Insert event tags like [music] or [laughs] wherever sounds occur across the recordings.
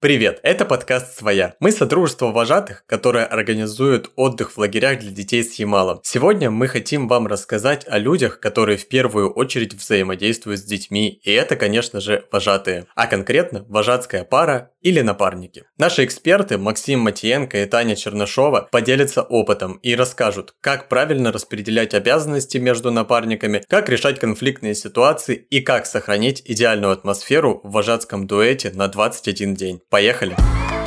Привет, это подкаст «Своя». Мы содружество вожатых, которое организует отдых в лагерях для детей с Ямалом. Сегодня мы хотим вам рассказать о людях, которые в первую очередь взаимодействуют с детьми, и это, конечно же, вожатые, а конкретно вожатская пара или напарники. Наши эксперты Максим Матиенко и Таня Чернышова поделятся опытом и расскажут, как правильно распределять обязанности между напарниками, как решать конфликтные ситуации и как сохранить идеальную атмосферу в вожатском дуэте на 21 день. Поехали! Из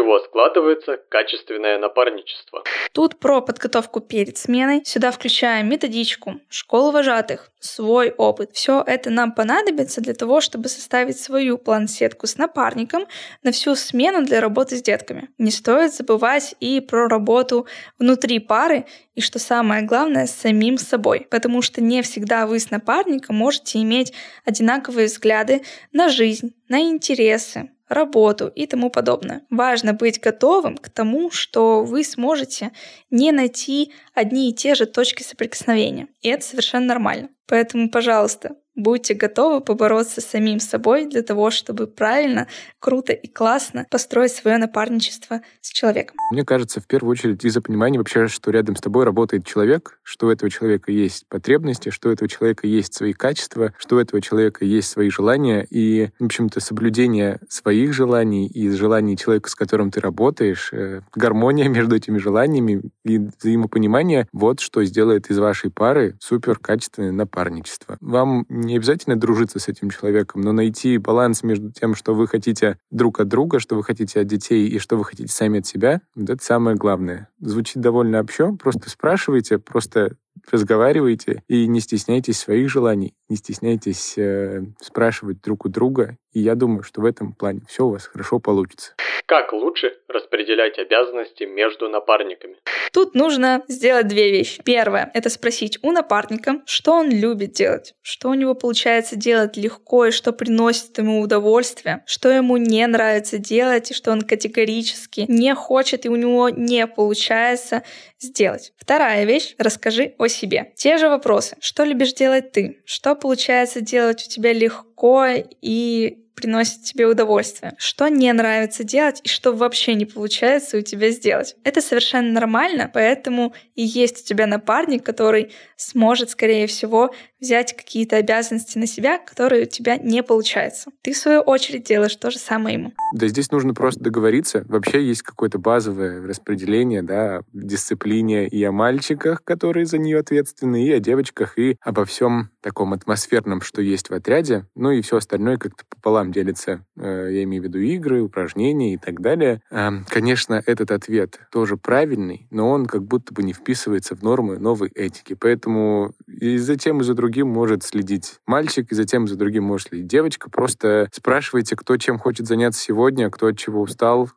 чего складывается качественное напарничество? Тут про подготовку перед сменой. Сюда включаем методичку, школу вожатых, свой опыт. Все это нам понадобится для того, чтобы составить свою план-сетку с напарником на всю смену для работы с детками. Не стоит забывать и про работу внутри пары, и что самое главное, с самим собой, потому что не всегда вы с напарником можете иметь одинаковые взгляды на жизнь, на интересы, работу и тому подобное. Важно быть готовым к тому, что вы сможете не найти одни и те же точки соприкосновения. И это совершенно нормально. Поэтому, пожалуйста, Будьте готовы побороться с самим собой для того, чтобы правильно, круто и классно построить свое напарничество с человеком. Мне кажется, в первую очередь из-за понимания вообще, что рядом с тобой работает человек, что у этого человека есть потребности, что у этого человека есть свои качества, что у этого человека есть свои желания, и, в общем-то, соблюдение своих желаний и желаний человека, с которым ты работаешь, э, гармония [laughs] между этими желаниями и взаимопонимание — вот что сделает из вашей пары супер качественное напарничество. Вам не обязательно дружиться с этим человеком, но найти баланс между тем, что вы хотите друг от друга, что вы хотите от детей и что вы хотите сами от себя, вот это самое главное. Звучит довольно общо, просто спрашивайте, просто разговаривайте и не стесняйтесь своих желаний, не стесняйтесь э, спрашивать друг у друга. И я думаю, что в этом плане все у вас хорошо получится. Как лучше распределять обязанности между напарниками? Тут нужно сделать две вещи. Первое — это спросить у напарника, что он любит делать, что у него получается делать легко и что приносит ему удовольствие, что ему не нравится делать и что он категорически не хочет и у него не получается сделать. Вторая вещь — расскажи о себе. Те же вопросы. Что любишь делать ты? Что получается делать у тебя легко и приносит тебе удовольствие, что не нравится делать и что вообще не получается у тебя сделать. Это совершенно нормально, поэтому и есть у тебя напарник, который сможет, скорее всего, взять какие-то обязанности на себя, которые у тебя не получаются. Ты, в свою очередь, делаешь то же самое ему. Да, здесь нужно просто договориться. Вообще есть какое-то базовое распределение, да, дисциплине и о мальчиках, которые за нее ответственны, и о девочках, и обо всем таком атмосферном, что есть в отряде. Ну и все остальное как-то пополам делится. Э, я имею в виду игры, упражнения и так далее. Конечно, этот ответ тоже правильный, но он как будто бы не вписывается в нормы новой этики. Поэтому и за тем, и за другим может следить мальчик, и затем за другим может следить девочка. Просто спрашивайте, кто чем хочет заняться сегодня, кто от чего устал,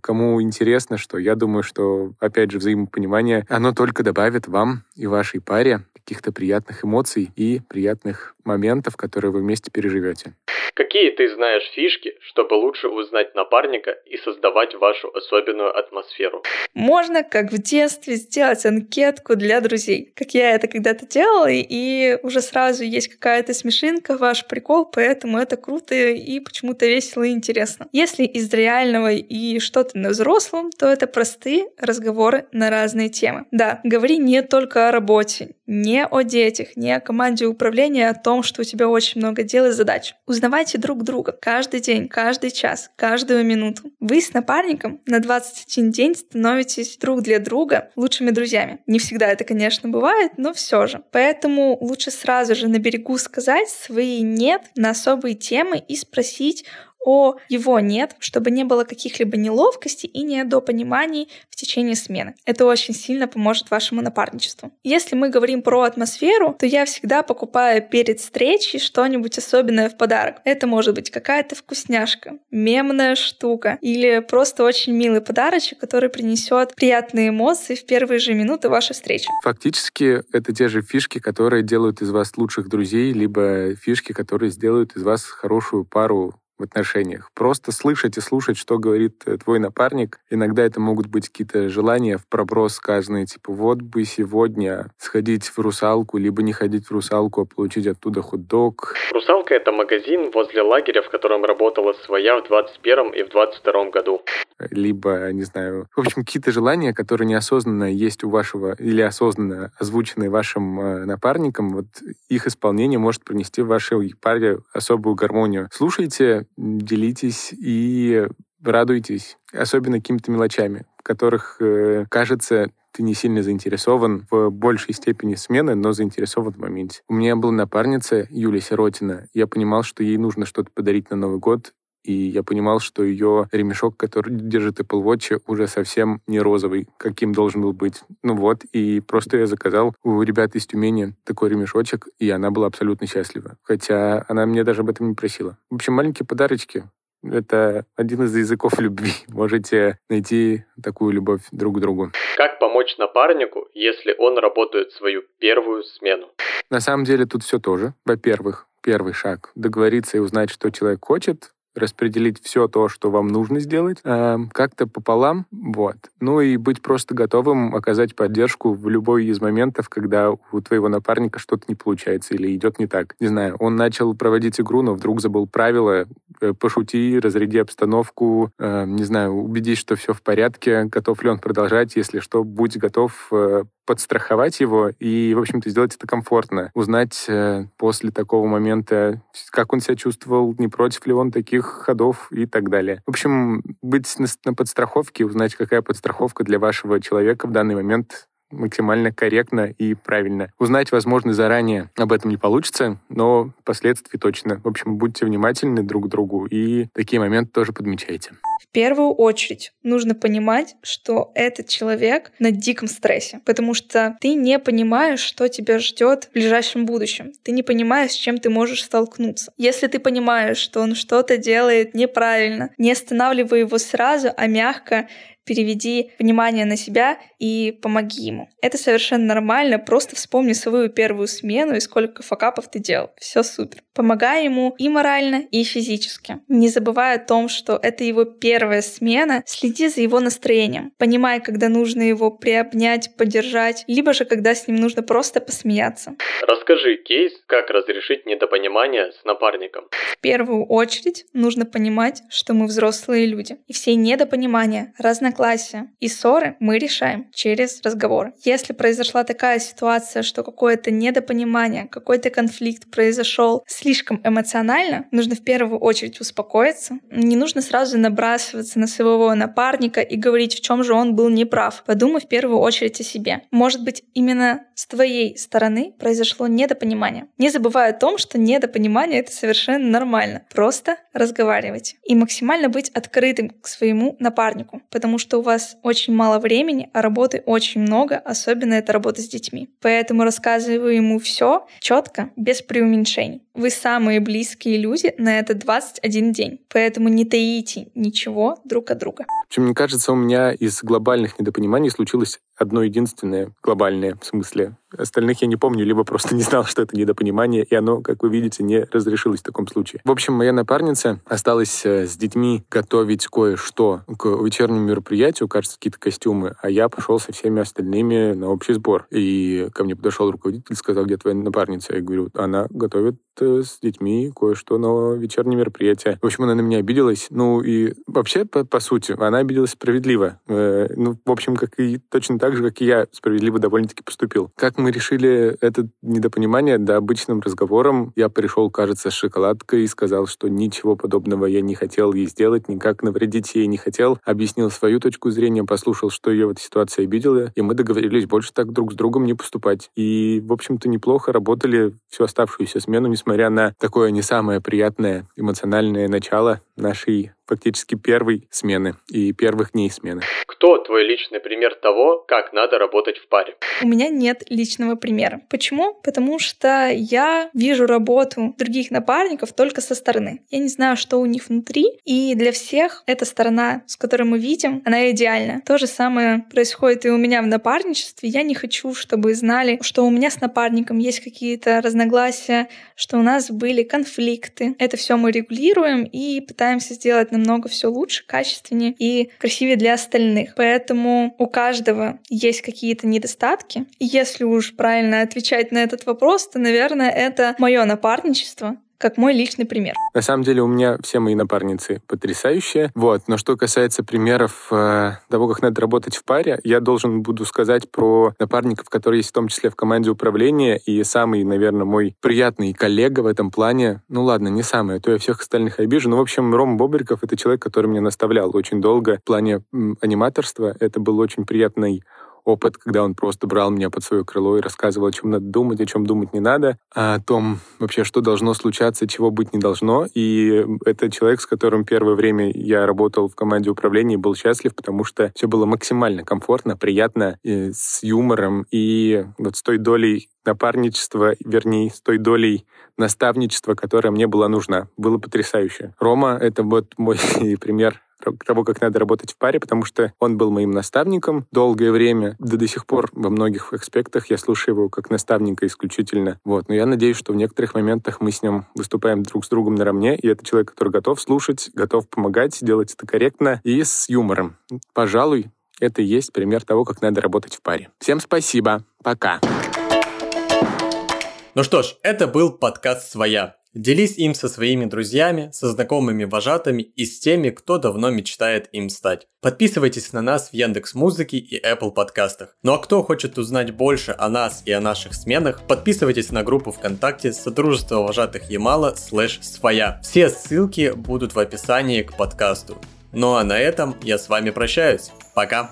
кому интересно что. Я думаю, что, опять же, взаимопонимание, оно только добавит вам и вашей паре каких-то приятных эмоций и приятных моментов, которые вы вместе переживете. Какие ты знаешь фишки, чтобы лучше узнать напарника и создавать вашу особенную атмосферу? Можно, как в детстве, сделать анкетку для друзей. Как я это когда-то делала, и уже сразу есть какая-то смешинка, ваш прикол, поэтому это круто и почему-то весело и интересно. Если из реального и что-то на взрослом, то это простые разговоры на разные темы. Да, говори не только о работе, не о детях, не о команде управления, а о том, что у тебя очень много дел и задач. Узнавай Узнавайте друг друга каждый день, каждый час, каждую минуту. Вы с напарником на 21 день становитесь друг для друга лучшими друзьями. Не всегда это, конечно, бывает, но все же. Поэтому лучше сразу же на берегу сказать свои «нет» на особые темы и спросить о его нет, чтобы не было каких-либо неловкостей и недопониманий в течение смены. Это очень сильно поможет вашему напарничеству. Если мы говорим про атмосферу, то я всегда покупаю перед встречей что-нибудь особенное в подарок. Это может быть какая-то вкусняшка, мемная штука или просто очень милый подарочек, который принесет приятные эмоции в первые же минуты вашей встречи. Фактически это те же фишки, которые делают из вас лучших друзей, либо фишки, которые сделают из вас хорошую пару в отношениях. Просто слышать и слушать, что говорит э, твой напарник. Иногда это могут быть какие-то желания в проброс сказанные, типа вот бы сегодня сходить в русалку, либо не ходить в русалку, а получить оттуда хот-дог. Русалка — это магазин возле лагеря, в котором работала своя в 21 и в 22 году. Либо, не знаю, в общем, какие-то желания, которые неосознанно есть у вашего или осознанно озвучены вашим э, напарником, вот их исполнение может принести в вашей паре особую гармонию. Слушайте делитесь и радуйтесь, особенно какими-то мелочами, в которых, э, кажется, ты не сильно заинтересован в большей степени смены, но заинтересован в моменте. У меня была напарница Юлия Сиротина. Я понимал, что ей нужно что-то подарить на Новый год, и я понимал, что ее ремешок, который держит Apple Watch, уже совсем не розовый, каким должен был быть. Ну вот, и просто я заказал у ребят из Тюмени такой ремешочек, и она была абсолютно счастлива. Хотя она мне даже об этом не просила. В общем, маленькие подарочки. Это один из языков любви. [laughs] Можете найти такую любовь друг к другу. Как помочь напарнику, если он работает свою первую смену? На самом деле тут все тоже. Во-первых, первый шаг — договориться и узнать, что человек хочет, распределить все то, что вам нужно сделать, э, как-то пополам, вот. Ну и быть просто готовым оказать поддержку в любой из моментов, когда у твоего напарника что-то не получается или идет не так. Не знаю, он начал проводить игру, но вдруг забыл правила, э, пошути, разряди обстановку, э, не знаю, убедись, что все в порядке, готов ли он продолжать, если что, будь готов э, подстраховать его и, в общем-то, сделать это комфортно. Узнать э, после такого момента, как он себя чувствовал, не против ли он таких ходов и так далее. В общем, быть на, на подстраховке, узнать, какая подстраховка для вашего человека в данный момент максимально корректно и правильно. Узнать, возможно, заранее об этом не получится, но впоследствии точно. В общем, будьте внимательны друг к другу и такие моменты тоже подмечайте. В первую очередь нужно понимать, что этот человек на диком стрессе, потому что ты не понимаешь, что тебя ждет в ближайшем будущем. Ты не понимаешь, с чем ты можешь столкнуться. Если ты понимаешь, что он что-то делает неправильно, не останавливай его сразу, а мягко переведи внимание на себя и помоги ему. Это совершенно нормально, просто вспомни свою первую смену и сколько факапов ты делал. Все супер. Помогай ему и морально, и физически. Не забывай о том, что это его первая смена, следи за его настроением. Понимай, когда нужно его приобнять, поддержать, либо же когда с ним нужно просто посмеяться. Расскажи кейс, как разрешить недопонимание с напарником. В первую очередь нужно понимать, что мы взрослые люди. И все недопонимания, разногласия. И ссоры мы решаем через разговор. Если произошла такая ситуация, что какое-то недопонимание, какой-то конфликт произошел слишком эмоционально, нужно в первую очередь успокоиться. Не нужно сразу набрасываться на своего напарника и говорить, в чем же он был неправ. Подумай в первую очередь о себе. Может быть, именно с твоей стороны произошло недопонимание. Не забывай о том, что недопонимание — это совершенно нормально. Просто разговаривать. И максимально быть открытым к своему напарнику, потому что у вас очень мало времени, а работы очень много, особенно это работа с детьми. Поэтому рассказываю ему все четко, без преуменьшений. Вы самые близкие люди на этот 21 день, поэтому не таите ничего друг от друга. Общем, мне кажется, у меня из глобальных недопониманий случилось одно единственное глобальное в смысле. Остальных я не помню, либо просто не знал, что это недопонимание, и оно, как вы видите, не разрешилось в таком случае. В общем, моя напарница осталась э, с детьми готовить кое-что к вечернему мероприятию, кажется, какие-то костюмы, а я пошел со всеми остальными на общий сбор. И ко мне подошел руководитель, сказал, где твоя напарница? Я говорю, она готовит э, с детьми кое-что на вечернее мероприятие. В общем, она на меня обиделась. Ну и вообще, по, по сути, она обиделась справедливо. Э, ну, в общем, как и точно так же, как и я справедливо довольно-таки поступил. Как мы решили это недопонимание? Да, обычным разговором я пришел, кажется, с шоколадкой и сказал, что ничего подобного я не хотел ей сделать, никак навредить ей не хотел. Объяснил свою точку зрения, послушал, что ее в этой ситуации обидело, и мы договорились больше так друг с другом не поступать. И, в общем-то, неплохо работали всю оставшуюся смену, несмотря на такое не самое приятное эмоциональное начало нашей фактически первой смены и первых дней смены. Кто твой личный пример того, как надо работать в паре? У меня нет личного примера. Почему? Потому что я вижу работу других напарников только со стороны. Я не знаю, что у них внутри, и для всех эта сторона, с которой мы видим, она идеальна. То же самое происходит и у меня в напарничестве. Я не хочу, чтобы знали, что у меня с напарником есть какие-то разногласия, что у нас были конфликты. Это все мы регулируем и пытаемся сделать намного все лучше, качественнее и красивее для остальных. Поэтому у каждого есть какие-то недостатки. И если уж правильно отвечать на этот вопрос, то, наверное, это мое напарничество, как мой личный пример. На самом деле у меня все мои напарницы потрясающие. Вот. Но что касается примеров э, того, как надо работать в паре, я должен буду сказать про напарников, которые есть в том числе в команде управления. И самый, наверное, мой приятный коллега в этом плане, ну ладно, не самый, а то я всех остальных обижу. Но, в общем, Рома Бобриков — это человек, который меня наставлял очень долго в плане аниматорства. Это был очень приятный опыт, когда он просто брал меня под свое крыло и рассказывал, о чем надо думать, о чем думать не надо, о том вообще, что должно случаться, чего быть не должно. И это человек, с которым первое время я работал в команде управления и был счастлив, потому что все было максимально комфортно, приятно, с юмором и вот с той долей напарничества, вернее, с той долей наставничества, которая мне была нужна. Было потрясающе. Рома — это вот мой [laughs] пример того, как надо работать в паре, потому что он был моим наставником долгое время, да до сих пор во многих аспектах я слушаю его как наставника исключительно. Вот. Но я надеюсь, что в некоторых моментах мы с ним выступаем друг с другом наравне, и это человек, который готов слушать, готов помогать, делать это корректно и с юмором. Пожалуй, это и есть пример того, как надо работать в паре. Всем спасибо. Пока. Ну что ж, это был подкаст «Своя». Делись им со своими друзьями, со знакомыми вожатыми и с теми, кто давно мечтает им стать. Подписывайтесь на нас в Яндекс Музыке и Apple подкастах. Ну а кто хочет узнать больше о нас и о наших сменах, подписывайтесь на группу ВКонтакте Содружество вожатых Ямала слэш своя. Все ссылки будут в описании к подкасту. Ну а на этом я с вами прощаюсь. Пока.